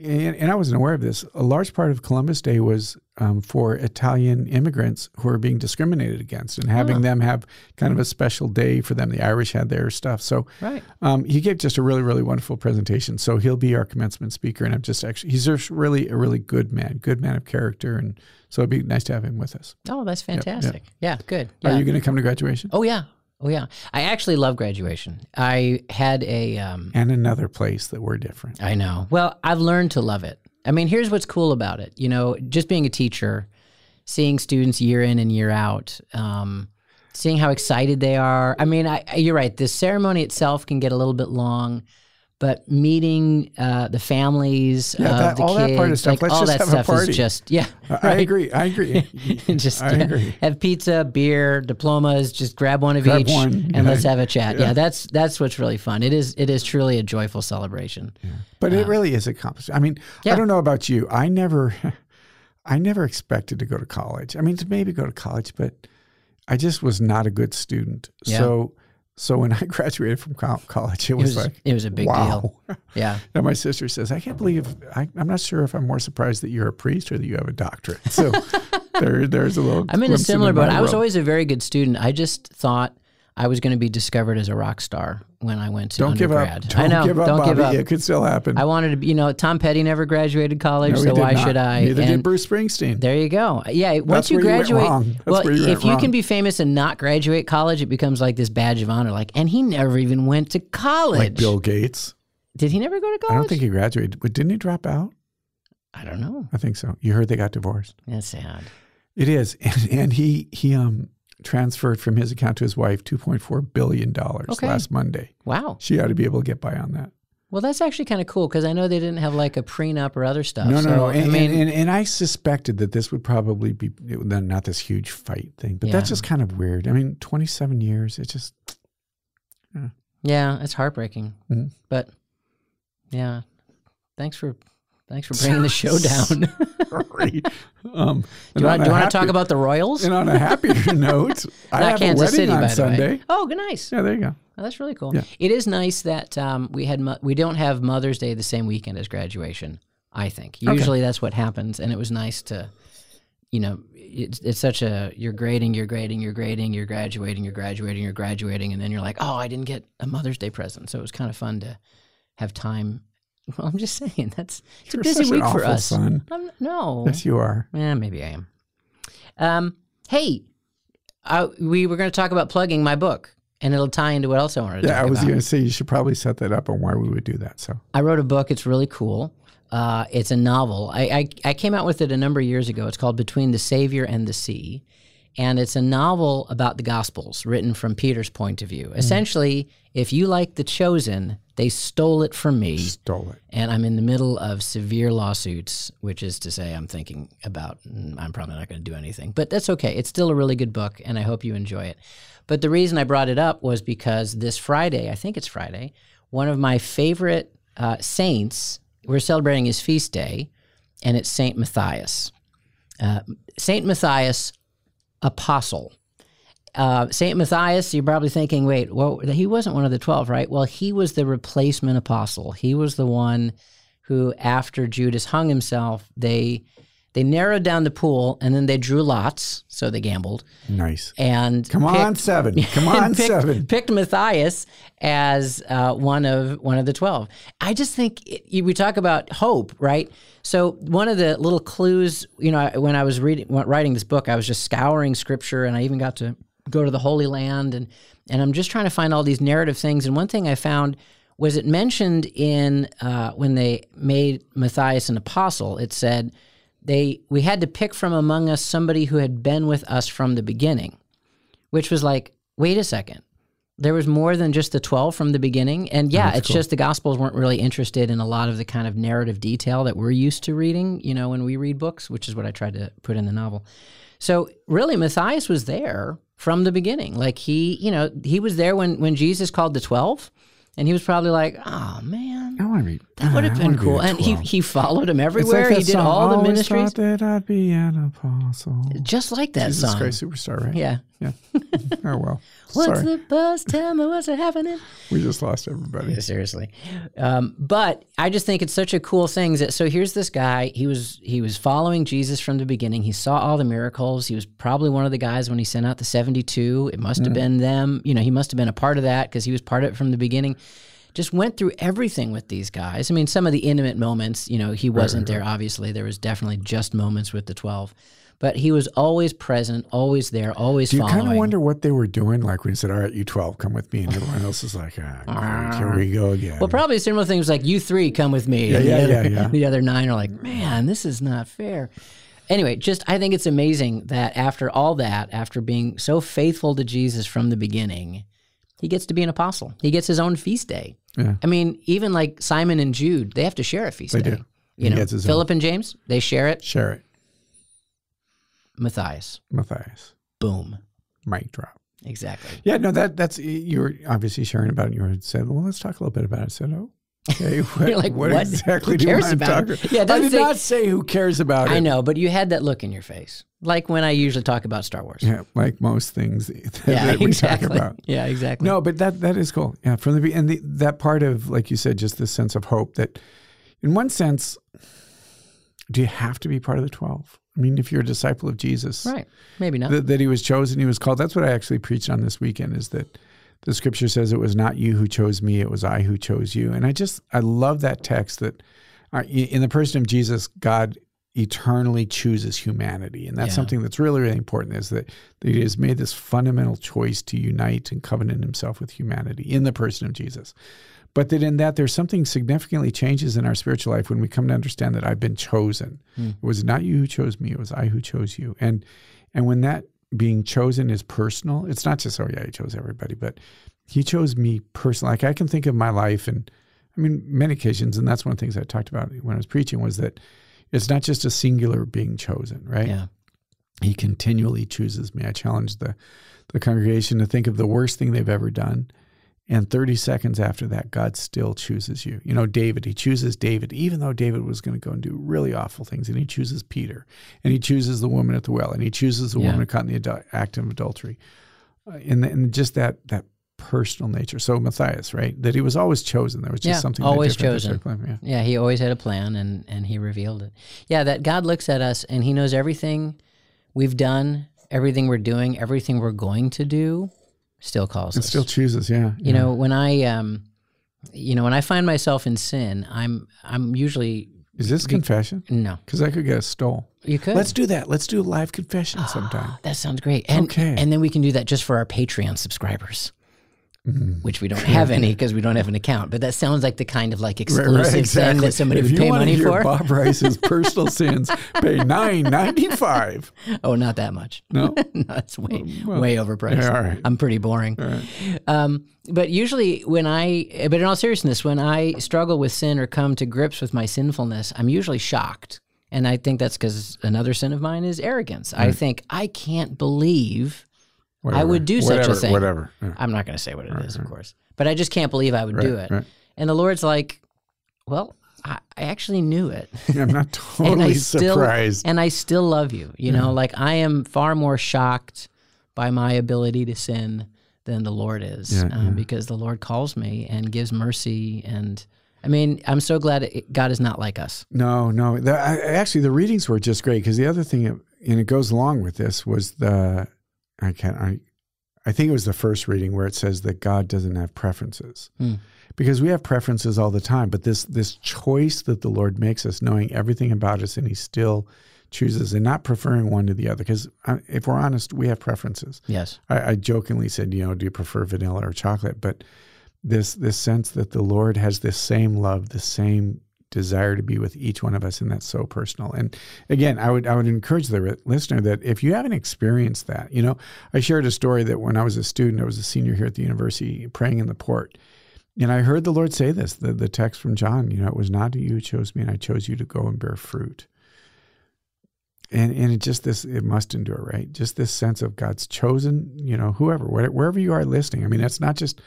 Speaker 1: And, and I wasn't aware of this. A large part of Columbus Day was um, for Italian immigrants who are being discriminated against, and having
Speaker 2: Oh.
Speaker 1: them have kind of a special day for them. The Irish had their stuff, so
Speaker 2: right.
Speaker 1: um, he gave just a really, really wonderful presentation. So he'll be our commencement speaker, and I'm just actually he's just really a really good man, good man of character, and so it'd be nice to have him with us.
Speaker 2: Oh, that's fantastic. Yeah, good.
Speaker 1: Are
Speaker 2: Yeah.
Speaker 1: you going to come to graduation?
Speaker 2: oh yeah. Oh yeah. I actually love graduation. I had a. Um,
Speaker 1: And another place that we're different.
Speaker 2: I know. Well, I've learned to love it. I mean, here's what's cool about it. You know, just being a teacher, seeing students year in and year out, um, seeing how excited they are. I mean, I, you're right. The ceremony itself can get a little bit long, but meeting uh, the families
Speaker 1: Yeah,
Speaker 2: of
Speaker 1: that-
Speaker 2: the
Speaker 1: all
Speaker 2: kids,
Speaker 1: that part of stuff,
Speaker 2: like
Speaker 1: let's
Speaker 2: all
Speaker 1: just
Speaker 2: that
Speaker 1: have a
Speaker 2: stuff
Speaker 1: party.
Speaker 2: is just yeah.
Speaker 1: I- I agree. I agree.
Speaker 2: just
Speaker 1: I
Speaker 2: yeah,
Speaker 1: agree.
Speaker 2: have pizza, beer, diplomas. Just grab one of
Speaker 1: Grab
Speaker 2: each
Speaker 1: one,
Speaker 2: and
Speaker 1: yeah.
Speaker 2: let's have a chat. Yeah. that's that's what's really fun. It is it is truly a joyful celebration.
Speaker 1: But it really is a accomplished. I mean. I don't know about you. I never, I never expected to go to college. I mean, to maybe go to college, but I just was not a good student. So, so when I graduated from college, it
Speaker 2: It
Speaker 1: was,
Speaker 2: was
Speaker 1: like,
Speaker 2: it was a big
Speaker 1: wow.
Speaker 2: deal. Yeah.
Speaker 1: And my sister says, I can't believe, I, I'm not sure if I'm more surprised that you're a priest or that you have a doctorate. So there, there's a little.
Speaker 2: I'm in a similar boat. I was always a very good student. I just thought I was going to be discovered as a rock star when I went to
Speaker 1: Don't give up.
Speaker 2: undergrad.
Speaker 1: Don't
Speaker 2: I know.
Speaker 1: give up,
Speaker 2: don't
Speaker 1: Bobby.
Speaker 2: give up.
Speaker 1: It could still happen.
Speaker 2: I wanted to be, you know, Tom Petty never graduated college,
Speaker 1: No,
Speaker 2: so why
Speaker 1: not.
Speaker 2: should I?
Speaker 1: Neither did Bruce Springsteen.
Speaker 2: There you go. Yeah, once you
Speaker 1: where you
Speaker 2: graduate.
Speaker 1: That's
Speaker 2: well,
Speaker 1: you
Speaker 2: if you
Speaker 1: wrong.
Speaker 2: can be famous and not graduate college, it becomes like this badge of honor. Like, and he never even went to college.
Speaker 1: like Bill Gates.
Speaker 2: Did he never go to college?
Speaker 1: I don't think he graduated. But didn't he drop out?
Speaker 2: I don't know.
Speaker 1: I think so. You heard they got divorced.
Speaker 2: That's sad.
Speaker 1: It is, and, and he he um transferred from his account to his wife two point four billion dollars
Speaker 2: Okay.
Speaker 1: last Monday.
Speaker 2: Wow.
Speaker 1: She ought to be able to get by on that.
Speaker 2: Well, that's actually kind of cool because I know they didn't have like a prenup or other stuff.
Speaker 1: No, no,
Speaker 2: so,
Speaker 1: no. And,
Speaker 2: I mean,
Speaker 1: and, and, and I suspected that this would probably be not this huge fight thing, but that's just kind of weird. I mean, twenty seven years. It just
Speaker 2: yeah, it's heartbreaking.
Speaker 1: Mhm.
Speaker 2: But yeah, thanks for thanks for bringing the show down.
Speaker 1: sorry. um,
Speaker 2: do you want, you want to talk about the Royals?
Speaker 1: And on a happier note, I
Speaker 2: Not
Speaker 1: have
Speaker 2: Kansas
Speaker 1: a wedding
Speaker 2: City,
Speaker 1: on
Speaker 2: by the
Speaker 1: Sunday.
Speaker 2: way. Oh, good, nice.
Speaker 1: Yeah, there you go.
Speaker 2: Oh, that's really cool.
Speaker 1: Yeah.
Speaker 2: It is nice that um, we had mo- we don't have Mother's Day the same weekend as graduation. I think usually that's what happens, and it was nice to, you know, it's, it's such a you're grading, you're grading, you're grading, you're graduating, you're graduating, you're graduating, and then you're like, oh, I didn't get a Mother's Day present, so it was kind of fun to have time. Well, I'm just saying that's it's
Speaker 1: You're
Speaker 2: a busy week for us.
Speaker 1: son.
Speaker 2: I'm, no,
Speaker 1: Yes, you are.
Speaker 2: yeah, maybe I am. Um, hey, I, we were going to talk about plugging my book, and it'll tie into what else I wanted to
Speaker 1: Yeah, I was going to say you should probably set that up on why we would do that. So
Speaker 2: I wrote a book. It's really cool. Uh, it's a novel. I, I, I came out with it a number of years ago. It's called Between the Savior and the Sea. And it's a novel about the Gospels written from Peter's point of view. Essentially, if you like The Chosen, they stole it from me,
Speaker 1: Stole it.
Speaker 2: and I'm in the middle of severe lawsuits, which is to say, I'm thinking about, mm, I'm probably not going to do anything, but that's okay. It's still a really good book, and I hope you enjoy it. But the reason I brought it up was because this Friday, I think it's Friday, one of my favorite uh, saints, we're celebrating his feast day, and it's Saint Matthias. Uh, Saint Matthias, apostle. Uh, Saint Matthias, you're probably thinking, wait, well, he wasn't one of the 12, right? Well, he was the replacement apostle. He was the one who, after Judas hung himself, they they narrowed down the pool and then they drew lots, so they gambled.
Speaker 1: Nice.
Speaker 2: And
Speaker 1: Come on,
Speaker 2: picked-
Speaker 1: seven. Come on,
Speaker 2: picked,
Speaker 1: seven.
Speaker 2: Picked Matthias as uh, one of one of the twelve. I just think it, we talk about hope, right? So one of the little clues, you know, when I was reading, writing this book, I was just scouring scripture, and I even got to go to the Holy Land, and and I'm just trying to find all these narrative things. And one thing I found was it mentioned in uh, when they made Matthias an apostle. It said they we had to pick from among us somebody who had been with us from the beginning which was like, wait a second. There was more than just the 12 from the beginning. And yeah, it's just the Gospels weren't really interested in a lot of the kind of narrative detail that we're used to reading, you know, when we read books, which is what I tried to put in the novel. So really, Matthias was there from the beginning. Like he, you know, he was there when, when Jesus called the 12. And he was probably like, oh, man,
Speaker 1: I want to be.
Speaker 2: that would have been cool. And he, he followed him everywhere. he did all the ministries.
Speaker 1: Thought that I'd be an apostle.
Speaker 2: Just like that
Speaker 1: Jesus
Speaker 2: song.
Speaker 1: Christ Superstar, right?
Speaker 2: Yeah.
Speaker 1: Yeah. oh well.
Speaker 2: What's
Speaker 1: Sorry,
Speaker 2: the buzz? Tell me what's happening.
Speaker 1: we just lost everybody.
Speaker 2: seriously. Um, but i just think it's such a cool thing that so here's this guy. He was he was following jesus from the beginning. He saw all the miracles. He was probably one of the guys when he sent out the 72 it must have been them. You know he must have been a part of that because he was part of it from the beginning. Just went through everything with these guys. I mean some of the intimate moments you know he wasn't there obviously. There was definitely just moments with the 12 but he was always present always there always
Speaker 1: Do you kind of wonder what they were doing? Like when he said, "All right, you twelve, come with me," and everyone else is like, "Ah, here we go again."
Speaker 2: Well, probably similar things like you three come with me.
Speaker 1: Yeah,
Speaker 2: and the
Speaker 1: yeah,
Speaker 2: other,
Speaker 1: yeah, yeah.
Speaker 2: The other nine are like, man, this is not fair. Anyway, just I think it's amazing that after all that, after being so faithful to Jesus from the beginning, he gets to be an apostle. He gets his own feast day.
Speaker 1: Yeah.
Speaker 2: I mean, even like Simon and Jude, they have to share a feast
Speaker 1: They
Speaker 2: day.
Speaker 1: do.
Speaker 2: You
Speaker 1: He
Speaker 2: know,
Speaker 1: his own.
Speaker 2: Philip and James, they share it.
Speaker 1: Share it,
Speaker 2: Matthias,
Speaker 1: Matthias.
Speaker 2: boom,
Speaker 1: Mic drop.
Speaker 2: exactly.
Speaker 1: Yeah, no, that that's you were obviously sharing about it. You were said, "Well, let's talk a little bit about it." I said, "Oh." Okay, what,
Speaker 2: You're like,
Speaker 1: what,
Speaker 2: what?
Speaker 1: exactly
Speaker 2: Who
Speaker 1: do you
Speaker 2: cares about
Speaker 1: talk
Speaker 2: it?
Speaker 1: about?
Speaker 2: Yeah,
Speaker 1: I did
Speaker 2: say-
Speaker 1: not say who cares about it.
Speaker 2: I know, but you had that look in your face, like when I usually talk about Star Wars.
Speaker 1: Yeah, like most things that,
Speaker 2: Yeah,
Speaker 1: that we
Speaker 2: exactly.
Speaker 1: talk about.
Speaker 2: Yeah, exactly.
Speaker 1: No, but that that is cool. Yeah, from the and the, that part of like you said, just this sense of hope. That, in one sense, do you have to be part of the twelve? I mean, if you're a disciple of Jesus,
Speaker 2: Right. Maybe not.
Speaker 1: that, that he was chosen, he was called. That's what I actually preached on this weekend. Is that the scripture says it was not you who chose me, it was I who chose you. And I just I love that text that uh, in the person of Jesus, God eternally chooses humanity, and that's
Speaker 2: Yeah.
Speaker 1: something that's really really important. Is that, that He has made this fundamental choice to unite and covenant Himself with humanity in the person of Jesus. But that in that there's something significantly changes in our spiritual life when we come to understand that I've been chosen. Hmm. It was not you who chose me; it was I who chose you. And and when that being chosen is personal, it's not just oh yeah, he chose everybody, but he chose me personally. Like I can think of my life, and I mean many occasions, and that's one of the things I talked about when I was preaching was that it's not just a singular being chosen, right?
Speaker 2: yeah.
Speaker 1: He continually chooses me. I challenge the the congregation to think of the worst thing they've ever done. And 30 seconds after that, God still chooses you. You know, David, he chooses David, even though David was going to go and do really awful things. And he chooses Peter, and he chooses the woman at the well, and he chooses the
Speaker 2: Yeah.
Speaker 1: woman caught in the adu- act of adultery. Uh, and, and just that, that personal nature. So Matthias, right? That he was always chosen. There was just
Speaker 2: Yeah,
Speaker 1: something
Speaker 2: always chosen.
Speaker 1: Yeah.
Speaker 2: Yeah, he always had a plan and and he revealed it. Yeah, that God looks at us and he knows everything we've done, everything we're doing, everything we're going to do, still calls
Speaker 1: It
Speaker 2: us.
Speaker 1: still chooses, yeah.
Speaker 2: you know, when I um you know, when I find myself in sin, I'm I'm usually
Speaker 1: Is this confession?
Speaker 2: no.
Speaker 1: Because I could get a stole.
Speaker 2: You could.
Speaker 1: Let's do that. Let's do a live confession sometime.
Speaker 2: that sounds great. And
Speaker 1: Okay.
Speaker 2: and then we can do that just for our Patreon subscribers. Which we don't have any because we don't have an account. But that sounds like the kind of like
Speaker 1: Right,
Speaker 2: exclusive
Speaker 1: right, exactly.
Speaker 2: thing that somebody
Speaker 1: if
Speaker 2: would pay money for.
Speaker 1: Bob Rice's personal sins, pay nine ninety five.
Speaker 2: Oh, not that much.
Speaker 1: No,
Speaker 2: no, that's way way overpriced.
Speaker 1: yeah, all right.
Speaker 2: I'm pretty boring. Um, but usually, when I, but in all seriousness, when I struggle with sin or come to grips with my sinfulness, I'm usually shocked, and I think that's because another sin of mine is arrogance. I think I can't believe I would do such a thing.
Speaker 1: Whatever. Yeah.
Speaker 2: I'm not going to say what it is, of course, but I just can't believe I would do it.
Speaker 1: right.
Speaker 2: And the Lord's like, well, I, I actually knew it.
Speaker 1: I'm not
Speaker 2: and I
Speaker 1: totally
Speaker 2: still
Speaker 1: surprised.
Speaker 2: and I still love you. You know, like I am far more shocked by my ability to sin than the Lord is,
Speaker 1: Yeah,
Speaker 2: um, because the Lord calls me and gives mercy. And I mean, I'm so glad it, God is not like us.
Speaker 1: No, no. The, I, actually, the readings were just great because the other thing, and it goes along with this, was the I can't. I, I think it was the first reading where it says that God doesn't have preferences,
Speaker 2: Hmm.
Speaker 1: because we have preferences all the time. But this this choice that the Lord makes us, knowing everything about us, and He still chooses, and not preferring one to the other. Because if we're honest, we have preferences.
Speaker 2: Yes.
Speaker 1: I, I jokingly said, you know, do you prefer vanilla or chocolate? But this this sense that the Lord has this same love, the same desire to be with each one of us, and that's so personal. And again, I would I would encourage the listener that if you haven't experienced that, you know, I shared a story that when I was a student, I was a senior here at the university, praying in the port. And I heard the Lord say this, the, the text from John, you know, it was not you who chose me, and I chose you to go and bear fruit. And and it just this it must endure, right? Just this sense of God's chosen, you know, whoever, where- wherever you are listening. I mean, that's not just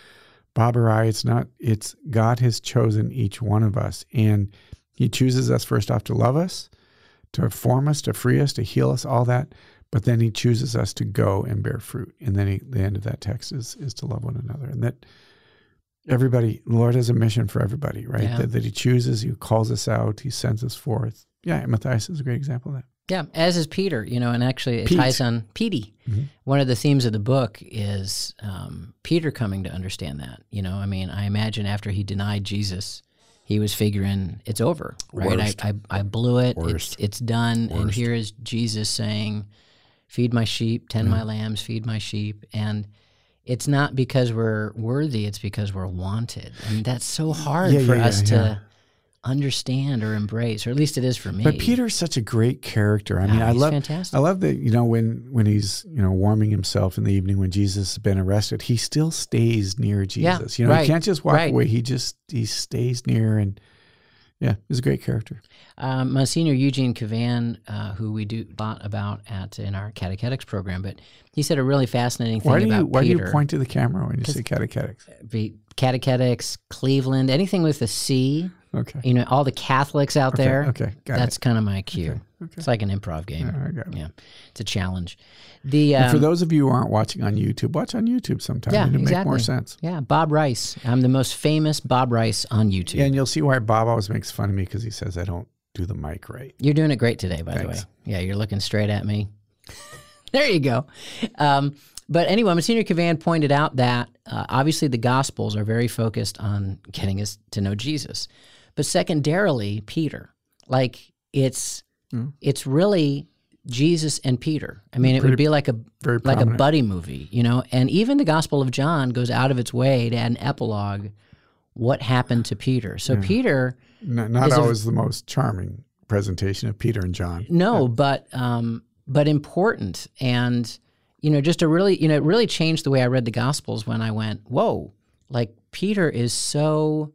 Speaker 1: Bob or I. It's not. It's God has chosen each one of us, and He chooses us first off to love us, to form us, to free us, to heal us, all that. But then He chooses us to go and bear fruit. And then he, the end of that text is is to love one another, and that everybody, the Lord has a mission for everybody, right?
Speaker 2: Yeah.
Speaker 1: That, that He chooses, He calls us out, He sends us forth. Yeah, Matthias is a great example of that.
Speaker 2: Yeah, as is Peter, you know, and actually it
Speaker 1: Pete.
Speaker 2: ties on Petey.
Speaker 1: Mhm.
Speaker 2: One of the themes of the book is um, Peter coming to understand that. You know, I mean, I imagine after he denied Jesus, he was figuring it's over, right? I, I, I blew it. It's,
Speaker 1: Worst.
Speaker 2: it's done. And here is Jesus saying, feed my sheep, tend my lambs, feed my sheep. And it's not because we're worthy, it's because we're wanted. And that's so hard
Speaker 1: Yeah,
Speaker 2: for
Speaker 1: yeah,
Speaker 2: us
Speaker 1: yeah,
Speaker 2: to. Understand or embrace, or at least it is for me.
Speaker 1: But Peter's such a great character. I mean, I love
Speaker 2: fantastic.
Speaker 1: I love that you know when when he's you know warming himself in the evening when Jesus has been arrested, he still stays near
Speaker 2: Yeah,
Speaker 1: Jesus. you know,
Speaker 2: right,
Speaker 1: he can't just walk
Speaker 2: right.
Speaker 1: away. He just he stays near and yeah, he's a great character.
Speaker 2: Um, Monsignor Eugene Kevane, uh, who we do a lot about at in our catechetics program, but he said a really fascinating thing
Speaker 1: Why do
Speaker 2: about
Speaker 1: you why do you point to the camera when you say catechetics?
Speaker 2: Be- catechetics, Cleveland, anything with a C.
Speaker 1: Okay,
Speaker 2: You know, all the Catholics out there.
Speaker 1: okay, got
Speaker 2: that's kind of my cue.
Speaker 1: okay.
Speaker 2: It's like an improv game.
Speaker 1: It.
Speaker 2: Yeah, it's a challenge. The
Speaker 1: And for
Speaker 2: um,
Speaker 1: those of you who aren't watching on YouTube, watch on YouTube sometime.
Speaker 2: Yeah,
Speaker 1: It'll make
Speaker 2: exactly.
Speaker 1: more sense.
Speaker 2: yeah, Bob Rice. I'm the most famous Bob Rice on YouTube.
Speaker 1: Yeah, and you'll see why Bob always makes fun of me because he says I don't do the mic right.
Speaker 2: You're doing it great today, by
Speaker 1: Thanks.
Speaker 2: the way. Yeah, you're looking straight at me. there you go. Um, but anyway, Monsignor Kevane pointed out that uh, obviously the Gospels are very focused on getting us to know Jesus, but secondarily, Peter. Like it's
Speaker 1: Mm.
Speaker 2: it's really Jesus and Peter. I mean, it would be like a
Speaker 1: Very
Speaker 2: like a buddy movie, you know. And even the Gospel of John goes out of its way to add an epilogue. What happened to Peter? So Peter.
Speaker 1: N- not
Speaker 2: is a-
Speaker 1: the most charming presentation of Peter and John.
Speaker 2: No, but um, but important, and you know, just a really, you know, it really changed the way I read the Gospels when I went, whoa, like Peter is so.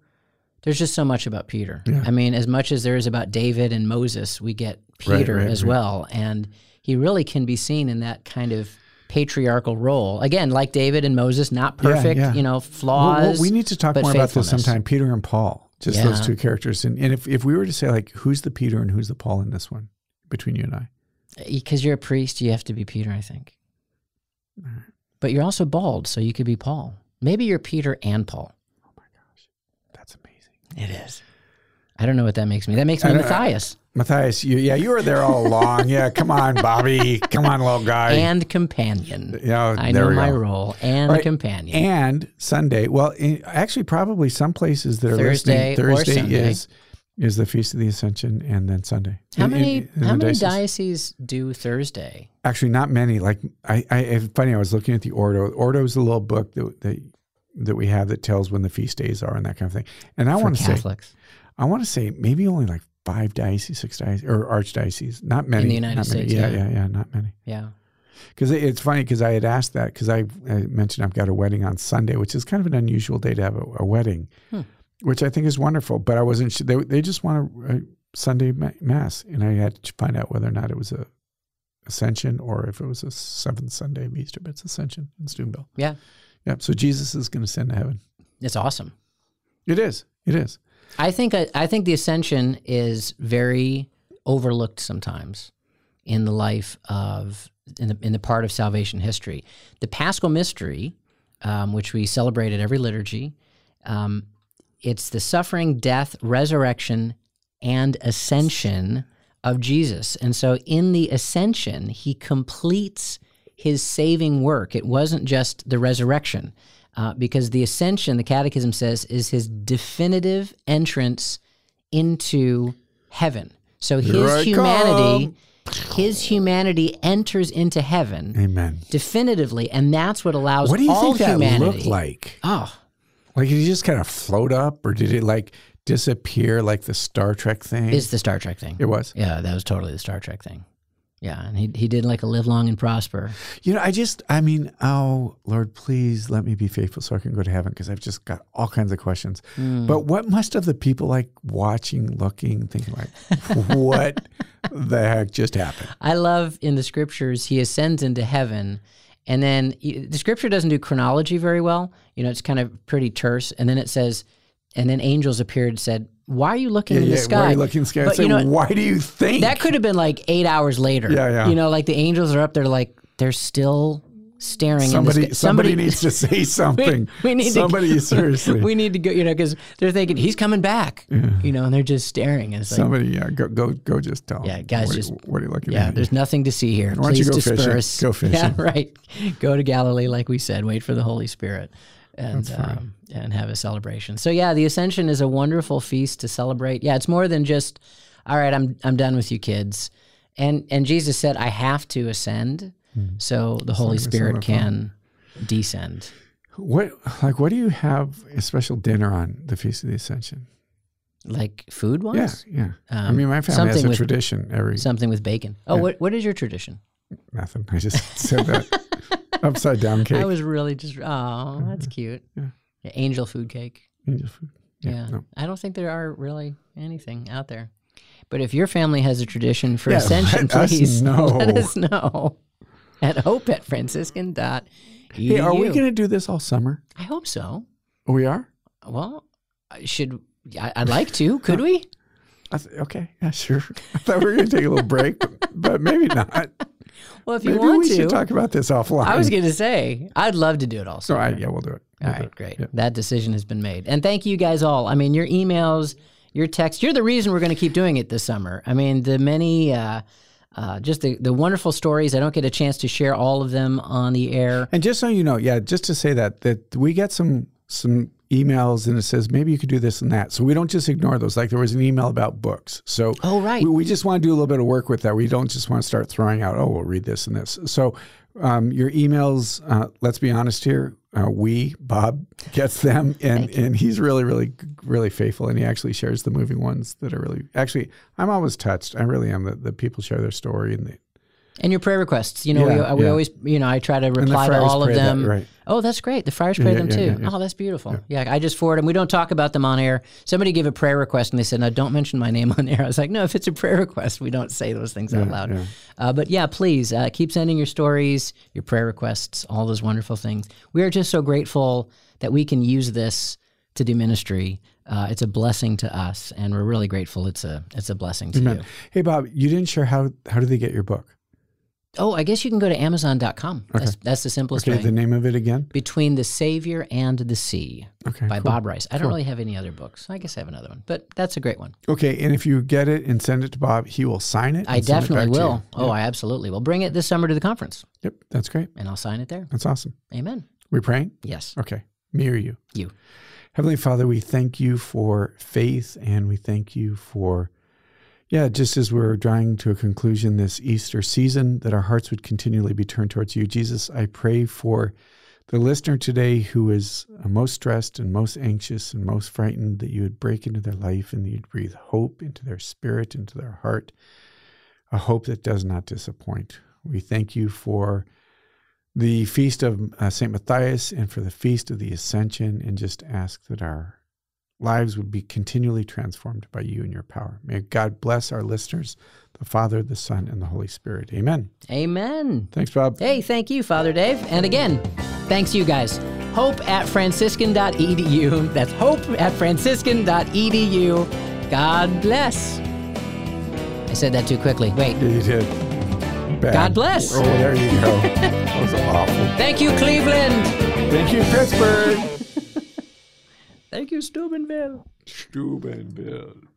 Speaker 2: There's just so much about Peter.
Speaker 1: Yeah.
Speaker 2: I mean, as much as there is about David and Moses, we get Peter
Speaker 1: right,
Speaker 2: as
Speaker 1: right.
Speaker 2: well, and he really can be seen in that kind of patriarchal role. Again, like David and Moses, not perfect,
Speaker 1: yeah.
Speaker 2: you know, flaws.
Speaker 1: well, we need to talk more about this sometime. Peter and Paul, just those two characters. And, and if, if we were to say, like, who's the Peter and who's the Paul in this one between you and I?
Speaker 2: Uh, because you're a priest, you have to be Peter, I think. But you're also bald, so you could be Paul. Maybe you're Peter and Paul. It is. I don't know what that makes me. That makes me Matthias
Speaker 1: Matthias, you, yeah, you were there all along. yeah, come on, Bobby. Come on, little guy.
Speaker 2: and companion.
Speaker 1: yeah,
Speaker 2: I know my
Speaker 1: go.
Speaker 2: role and
Speaker 1: right,
Speaker 2: companion.
Speaker 1: And Sunday, well, in, actually, probably some places that are
Speaker 2: Thursday
Speaker 1: listening, Thursday is is the Feast of the Ascension, and then Sunday.
Speaker 2: how
Speaker 1: In- in-
Speaker 2: many
Speaker 1: in the
Speaker 2: how many
Speaker 1: diocese.
Speaker 2: dioceses do Thursday?
Speaker 1: Actually, not many. Like I, I, funny. I was looking at the Ordo. Ordo is a little book that, that that we have that tells when the feast days are and that kind of thing. And I want to say, I want to say maybe only like five dioceses, six dioceses, or archdioceses. Not many.
Speaker 2: In the United. States,
Speaker 1: Yeah,
Speaker 2: yeah.
Speaker 1: yeah, yeah, not many.
Speaker 2: Yeah.
Speaker 1: Because it's funny because I had asked that because I, I mentioned I've got a wedding on Sunday, which is kind of an unusual day to have a, a wedding,
Speaker 2: Hmm.
Speaker 1: which I think is wonderful. But I wasn't sure. They, they just want a, a Sunday ma- mass, and I had to find out whether or not it was a Ascension or if it was a seventh Sunday of Easter. But it's Ascension in Steubenville.
Speaker 2: Yeah.
Speaker 1: Yep. So Jesus is going to send to heaven.
Speaker 2: It's awesome.
Speaker 1: It is. It is.
Speaker 2: I think I think the ascension is very overlooked sometimes in the life of in the in the part of salvation history. The Paschal mystery, um, which we celebrate at every liturgy, um, it's the suffering, death, resurrection, and ascension of Jesus. And so, in the ascension, he completes his saving work. It wasn't just the resurrection, uh, because the ascension, the Catechism says, is his definitive entrance into heaven. So his humanity, his humanity enters into heaven
Speaker 1: Amen.
Speaker 2: definitively, and that's what allows
Speaker 1: What do you
Speaker 2: all
Speaker 1: think that
Speaker 2: humanity.
Speaker 1: looked like?
Speaker 2: Oh,
Speaker 1: Like did he just kind of float up, or did it like disappear like the Star Trek thing?
Speaker 2: it's the Star Trek thing.
Speaker 1: it was.
Speaker 2: Yeah, that was totally the Star Trek thing. Yeah, and he he did like a live long and prosper.
Speaker 1: You know, I just, I mean, oh Lord, please let me be faithful so I can go to heaven because I've just got all kinds of questions.
Speaker 2: Hmm.
Speaker 1: But what must have the people like watching, looking, thinking like, what the heck just happened?
Speaker 2: I love in the scriptures he ascends into heaven, and then the scripture doesn't do chronology very well. You know, it's kind of pretty terse, and then it says, and then angels appeared and said, "Why are you looking in the
Speaker 1: Why
Speaker 2: sky?"
Speaker 1: are you looking scared?
Speaker 2: But
Speaker 1: Say,
Speaker 2: you know,
Speaker 1: why do you think
Speaker 2: that could have been like eight hours later.
Speaker 1: Yeah, yeah.
Speaker 2: You know, like the angels are up there, like they're still staring.
Speaker 1: somebody,
Speaker 2: in the sky.
Speaker 1: somebody needs to say something?
Speaker 2: we need to-
Speaker 1: somebody seriously.
Speaker 2: we need to go. You know, because they're thinking he's coming back. You know, and they're just staring. And it's like,
Speaker 1: somebody, yeah, go, go, go, just tell.
Speaker 2: Yeah, guys,
Speaker 1: what,
Speaker 2: just-
Speaker 1: what are you looking
Speaker 2: Yeah,
Speaker 1: at?
Speaker 2: Yeah, there's nothing to see here.
Speaker 1: Why don't you
Speaker 2: Please
Speaker 1: go fishing? Go fishing.
Speaker 2: Yeah, right. Go to Galilee, like we said. Wait for the Holy Spirit, and um, and have a celebration. So yeah, the Ascension is a wonderful feast to celebrate. Yeah, it's more than just. All right, I'm I'm done with you, kids. And and Jesus said, I have to ascend, so the Holy Spirit can descend.
Speaker 1: What like what do you have a special dinner on the Feast of the Ascension?
Speaker 2: Like food
Speaker 1: Yeah,
Speaker 2: wise,
Speaker 1: yeah. I
Speaker 2: Um,
Speaker 1: mean, my family has a
Speaker 2: with-
Speaker 1: tradition every
Speaker 2: something with bacon. Oh,
Speaker 1: Yeah.
Speaker 2: what what is your tradition?
Speaker 1: nothing. I just said that upside down cake.
Speaker 2: I was really just oh, that's cute.
Speaker 1: Yeah.
Speaker 2: Yeah, angel food cake.
Speaker 1: Angel food.
Speaker 2: Yeah.
Speaker 1: no.
Speaker 2: I don't think there are really anything out there. But if your family has a tradition for
Speaker 1: Yeah,
Speaker 2: ascension,
Speaker 1: let us
Speaker 2: please
Speaker 1: know.
Speaker 2: let us know at hope at franciscan dot.
Speaker 1: Hey, are we going to do this all summer?
Speaker 2: I hope so.
Speaker 1: Oh, we are.
Speaker 2: Well, I should I- I'd like to. Could we?
Speaker 1: I th- okay, yeah, sure. I thought we were going to take a little break, but maybe not.
Speaker 2: Well, if you
Speaker 1: Maybe
Speaker 2: want
Speaker 1: we
Speaker 2: to.
Speaker 1: should talk about this offline.
Speaker 2: I was going to say I'd love to do it also.
Speaker 1: So, I, yeah, we'll do it.
Speaker 2: All
Speaker 1: We'll do
Speaker 2: right,
Speaker 1: it.
Speaker 2: great.
Speaker 1: Yeah.
Speaker 2: That decision has been made. And thank you guys all. I mean, your emails, your texts, you're the reason we're going to keep doing it this summer. I mean, the many, uh, uh, just the, the wonderful stories. I don't get a chance to share all of them on the air.
Speaker 1: And just so you know, yeah, just to say that that we get some some emails and it says maybe you could do this and that. So we don't just ignore those. Like there was an email about books. So
Speaker 2: Oh, right.
Speaker 1: we, we just want to do a little bit of work with that. We don't just want to start throwing out, oh, we'll read this and this. So um, your emails, uh, let's be honest here, uh, we Bob gets them, and and he's really really really faithful, and he actually shares the moving ones that are really actually. I'm always touched. I really am that the people share their story and the,
Speaker 2: And your prayer requests. You know,
Speaker 1: Yeah,
Speaker 2: we, we
Speaker 1: yeah.
Speaker 2: always, you know, I try to reply to all of
Speaker 1: pray that,
Speaker 2: them.
Speaker 1: right.
Speaker 2: Oh, that's great. The friars pray
Speaker 1: yeah,
Speaker 2: them too. Oh, that's beautiful. Yeah. I just forward them. We don't talk about them on air. Somebody gave a prayer request and they said, no, don't mention my name on air. I was like, no, if it's a prayer request, we don't say those things out loud. Uh, but yeah, please uh, keep sending your stories, your prayer requests, all those wonderful things. We are just so grateful that we can use this to do ministry. Uh, it's a blessing to us, and we're really grateful. It's a it's a blessing to you.
Speaker 1: Hey Bob, you didn't share how how do they get your book?
Speaker 2: Oh, I guess you can go to Amazon.com. That's, that's the simplest
Speaker 1: Okay,
Speaker 2: way.
Speaker 1: the name of it again.
Speaker 2: Between the Savior and the Sea
Speaker 1: Okay,
Speaker 2: by
Speaker 1: cool.
Speaker 2: Bob Rice. I don't really have any other books. I guess I have another one, but that's a great one.
Speaker 1: Okay, and if you get it and send it to Bob, he will sign it.
Speaker 2: I
Speaker 1: send it
Speaker 2: definitely will. Oh, I absolutely will. Bring it this summer to the conference,
Speaker 1: Yep, that's great.
Speaker 2: and I'll sign it there.
Speaker 1: That's awesome.
Speaker 2: Amen.
Speaker 1: We praying?
Speaker 2: Yes.
Speaker 1: Okay, me or you?
Speaker 2: You.
Speaker 1: Heavenly Father, we thank you for faith, and we thank you for, yeah, just as we're drawing to a conclusion this Easter season, that our hearts would continually be turned towards you. Jesus, I pray for the listener today who is uh, most stressed and most anxious and most frightened, that you would break into their life and you'd breathe hope into their spirit, into their heart, a hope that does not disappoint. We thank you for the feast of uh, St. Matthias and for the feast of the Ascension, and just ask that our lives would be continually transformed by you and your power. May God bless our listeners, the Father, the Son, and the Holy Spirit. Amen.
Speaker 2: Amen.
Speaker 1: Thanks, Bob.
Speaker 2: Hey, thank you, Father Dave. And again, thanks you guys. Hope at franciscan.edu. That's hope at franciscan.edu. God bless. I said that too quickly. Wait.
Speaker 1: You did. Bad.
Speaker 2: God bless.
Speaker 1: Oh, there you go. that was awful.
Speaker 2: Thank you, Cleveland.
Speaker 1: Thank you, Pittsburgh.
Speaker 2: Thank you, Steubenville.
Speaker 1: Steubenville.